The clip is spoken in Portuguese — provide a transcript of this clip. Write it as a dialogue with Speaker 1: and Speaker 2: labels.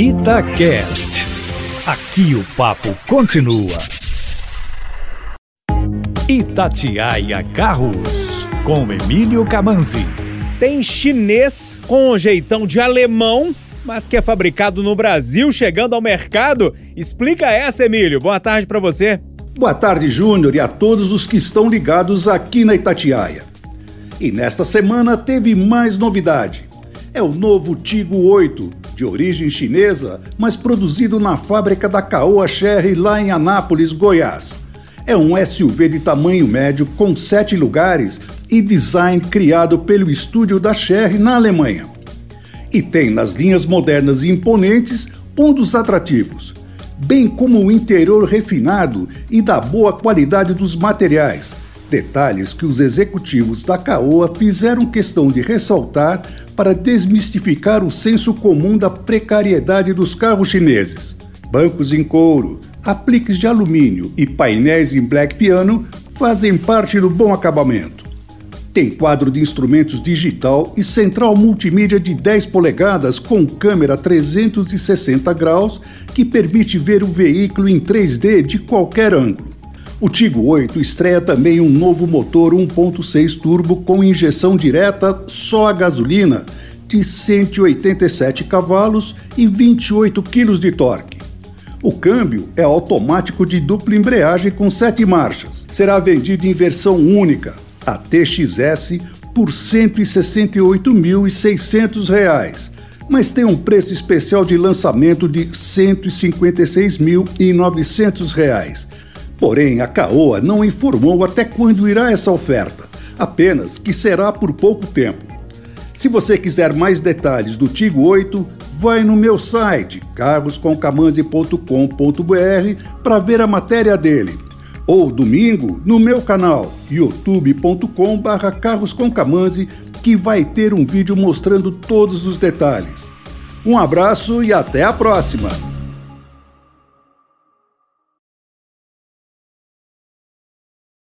Speaker 1: Itacast. Aqui o papo continua. Itatiaia Carros, com Emílio Camanzi.
Speaker 2: Tem chinês com um jeitão de alemão, mas que é fabricado no Brasil, chegando ao mercado? Explica essa, Emílio. Boa tarde para você.
Speaker 3: Boa tarde, Júnior, e a todos os que estão ligados aqui na Itatiaia. E nesta semana teve mais novidade. É o novo Tigo 8, de origem chinesa, mas produzido na fábrica da Caoa Sherry lá em Anápolis, Goiás. É um SUV de tamanho médio com sete lugares e design criado pelo estúdio da Sherry na Alemanha. E tem nas linhas modernas e imponentes um dos atrativos, bem como o interior refinado e da boa qualidade dos materiais. Detalhes que os executivos da Caoa fizeram questão de ressaltar para desmistificar o senso comum da precariedade dos carros chineses. Bancos em couro, apliques de alumínio e painéis em black piano fazem parte do bom acabamento. Tem quadro de instrumentos digital e central multimídia de 10 polegadas com câmera 360 graus que permite ver o veículo em 3D de qualquer ângulo. O Tigo 8 estreia também um novo motor 1.6 turbo com injeção direta só a gasolina de 187 cavalos e 28 kg de torque. O câmbio é automático de dupla embreagem com 7 marchas. Será vendido em versão única, a TXS, por R$ 168.600, mas tem um preço especial de lançamento de R$ 156.900 Porém, a Caoa não informou até quando irá essa oferta, apenas que será por pouco tempo. Se você quiser mais detalhes do Tigo 8, vai no meu site carlosconcamanzi.com.br para ver a matéria dele. Ou domingo no meu canal youtube.com/carlosconcamanzi que vai ter um vídeo mostrando todos os detalhes. Um abraço e até a próxima.